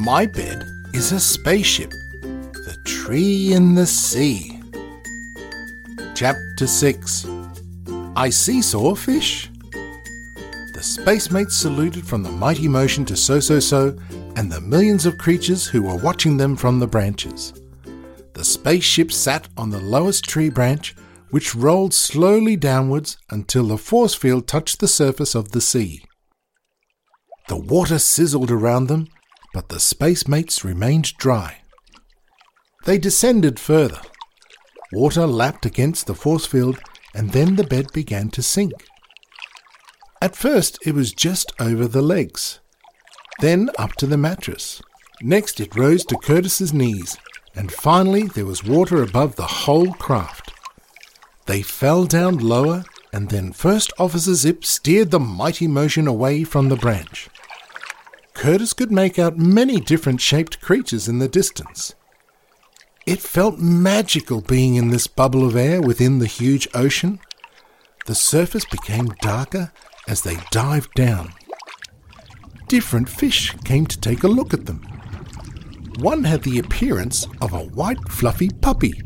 My bed is a spaceship, the tree in the sea. Chapter 6 I See Saw Fish. The space mates saluted from the mighty motion to So So So and the millions of creatures who were watching them from the branches. The spaceship sat on the lowest tree branch, which rolled slowly downwards until the force field touched the surface of the sea. The water sizzled around them, but the space mates remained dry. They descended further. Water lapped against the force field, and then the bed began to sink. At first, it was just over the legs, then up to the mattress. Next, it rose to Curtis's knees, and finally, there was water above the whole craft. They fell down lower, and then First Officer Zip steered the mighty motion away from the branch. Curtis could make out many different shaped creatures in the distance. It felt magical being in this bubble of air within the huge ocean. The surface became darker as they dived down. Different fish came to take a look at them. One had the appearance of a white, fluffy puppy,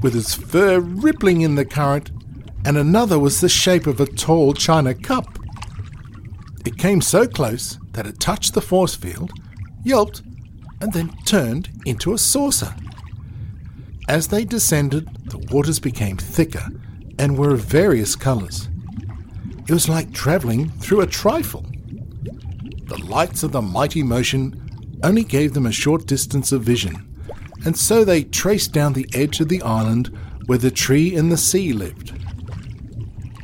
with its fur rippling in the current, and another was the shape of a tall china cup. It came so close that it touched the force field, yelped, and then turned into a saucer. As they descended, the waters became thicker and were of various colours. It was like travelling through a trifle. The lights of the mighty motion only gave them a short distance of vision, and so they traced down the edge of the island where the tree and the sea lived.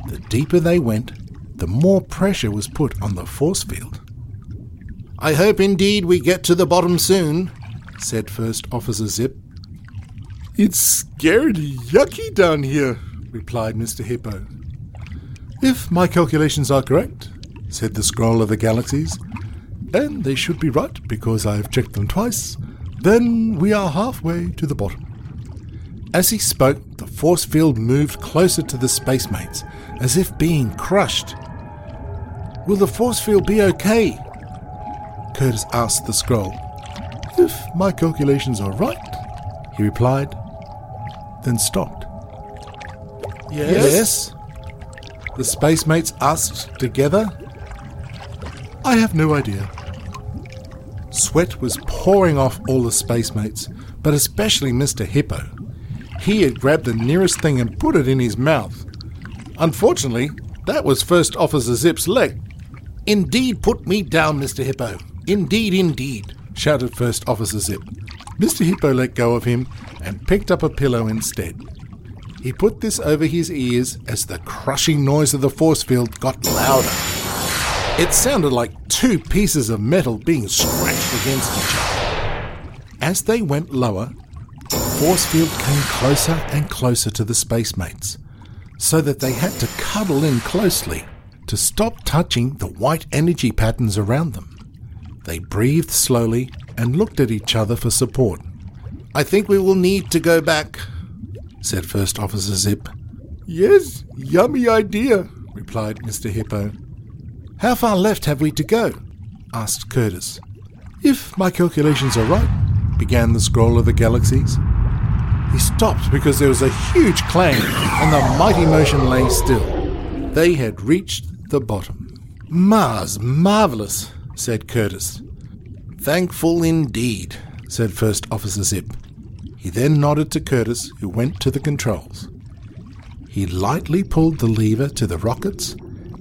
The deeper they went, the more pressure was put on the force field. I hope indeed we get to the bottom soon, said First Officer Zip. It's scaredy yucky down here, replied Mr. Hippo. If my calculations are correct, said the Scroll of the Galaxies, and they should be right because I have checked them twice, then we are halfway to the bottom. As he spoke, the force field moved closer to the spacemates, as if being crushed. Will the force field be okay? Curtis asked the scroll. If my calculations are right, he replied, then stopped. Yes? yes? The spacemates asked together. I have no idea. Sweat was pouring off all the spacemates, but especially Mr. Hippo. He had grabbed the nearest thing and put it in his mouth. Unfortunately, that was First Officer Zip's leg. Indeed, put me down, Mr. Hippo. Indeed, indeed, shouted First Officer Zip. Mr. Hippo let go of him and picked up a pillow instead. He put this over his ears as the crushing noise of the force field got louder. It sounded like two pieces of metal being scratched against each other. As they went lower, the force field came closer and closer to the space mates, so that they had to cuddle in closely to stop touching the white energy patterns around them. They breathed slowly and looked at each other for support. I think we will need to go back, said First Officer Zip. Yes, yummy idea, replied Mr. Hippo. How far left have we to go? asked Curtis. If my calculations are right, began the Scroll of the Galaxies. He stopped because there was a huge clang and the mighty motion lay still. They had reached the bottom. Mars, marvelous, said Curtis. Thankful indeed, said First Officer Zip. He then nodded to Curtis, who went to the controls. He lightly pulled the lever to the rockets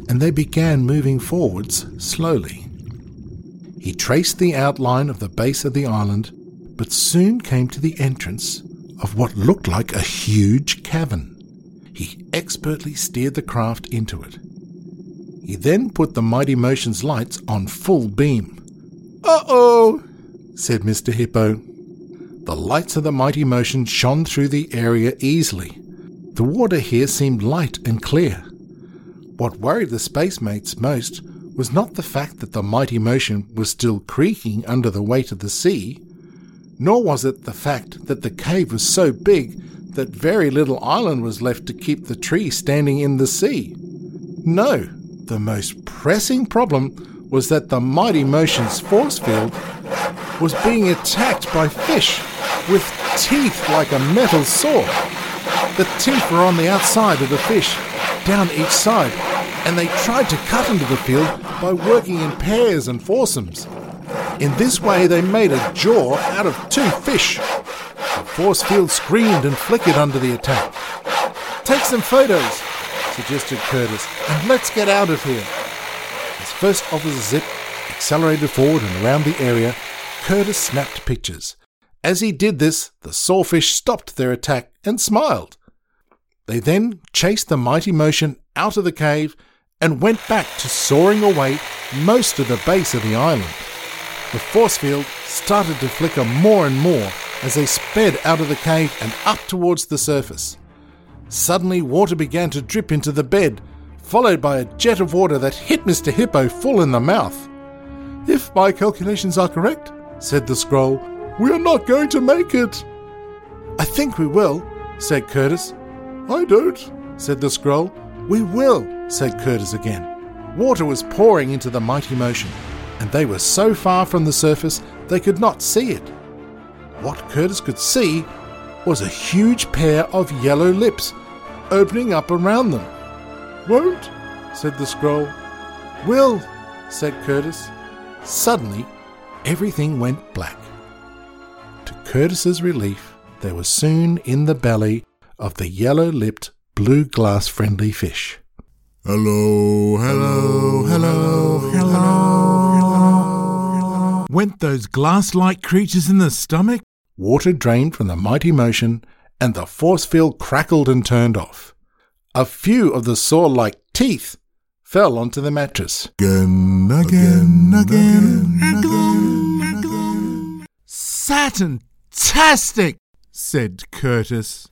and they began moving forwards slowly. He traced the outline of the base of the island, but soon came to the entrance of what looked like a huge cavern. He expertly steered the craft into it. He then put the Mighty Motion's lights on full beam. Uh oh, said Mr. Hippo. The lights of the Mighty Motion shone through the area easily. The water here seemed light and clear. What worried the space mates most was not the fact that the mighty motion was still creaking under the weight of the sea, nor was it the fact that the cave was so big that very little island was left to keep the tree standing in the sea. No, the most pressing problem was that the mighty motion's force field was being attacked by fish with teeth like a metal saw. The teeth were on the outside of the fish, down each side, and they tried to cut into the field by working in pairs and foursomes. In this way, they made a jaw out of two fish. The force field screamed and flickered under the attack. Take some photos, suggested Curtis, and let's get out of here. As First Officer Zip accelerated forward and around the area, Curtis snapped pictures. As he did this, the sawfish stopped their attack and smiled. They then chased the mighty motion out of the cave and went back to soaring away most of the base of the island. The force field started to flicker more and more as they sped out of the cave and up towards the surface. Suddenly, water began to drip into the bed, followed by a jet of water that hit Mr. Hippo full in the mouth. If my calculations are correct, said the scroll, we are not going to make it. I think we will, said Curtis. I don't, said the scroll. We will, said Curtis again. Water was pouring into the mighty motion, and they were so far from the surface they could not see it. What Curtis could see was a huge pair of yellow lips opening up around them. Won't, said the scroll. Will, said Curtis. Suddenly, everything went black. To Curtis's relief, they were soon in the belly of the yellow lipped, blue glass friendly fish. Hello, hello, hello, hello. Went those glass like creatures in the stomach? Water drained from the mighty motion, and the force field crackled and turned off. A few of the saw like teeth fell onto the mattress. Again, again, again, again, again. Satin-tastic, said Curtis.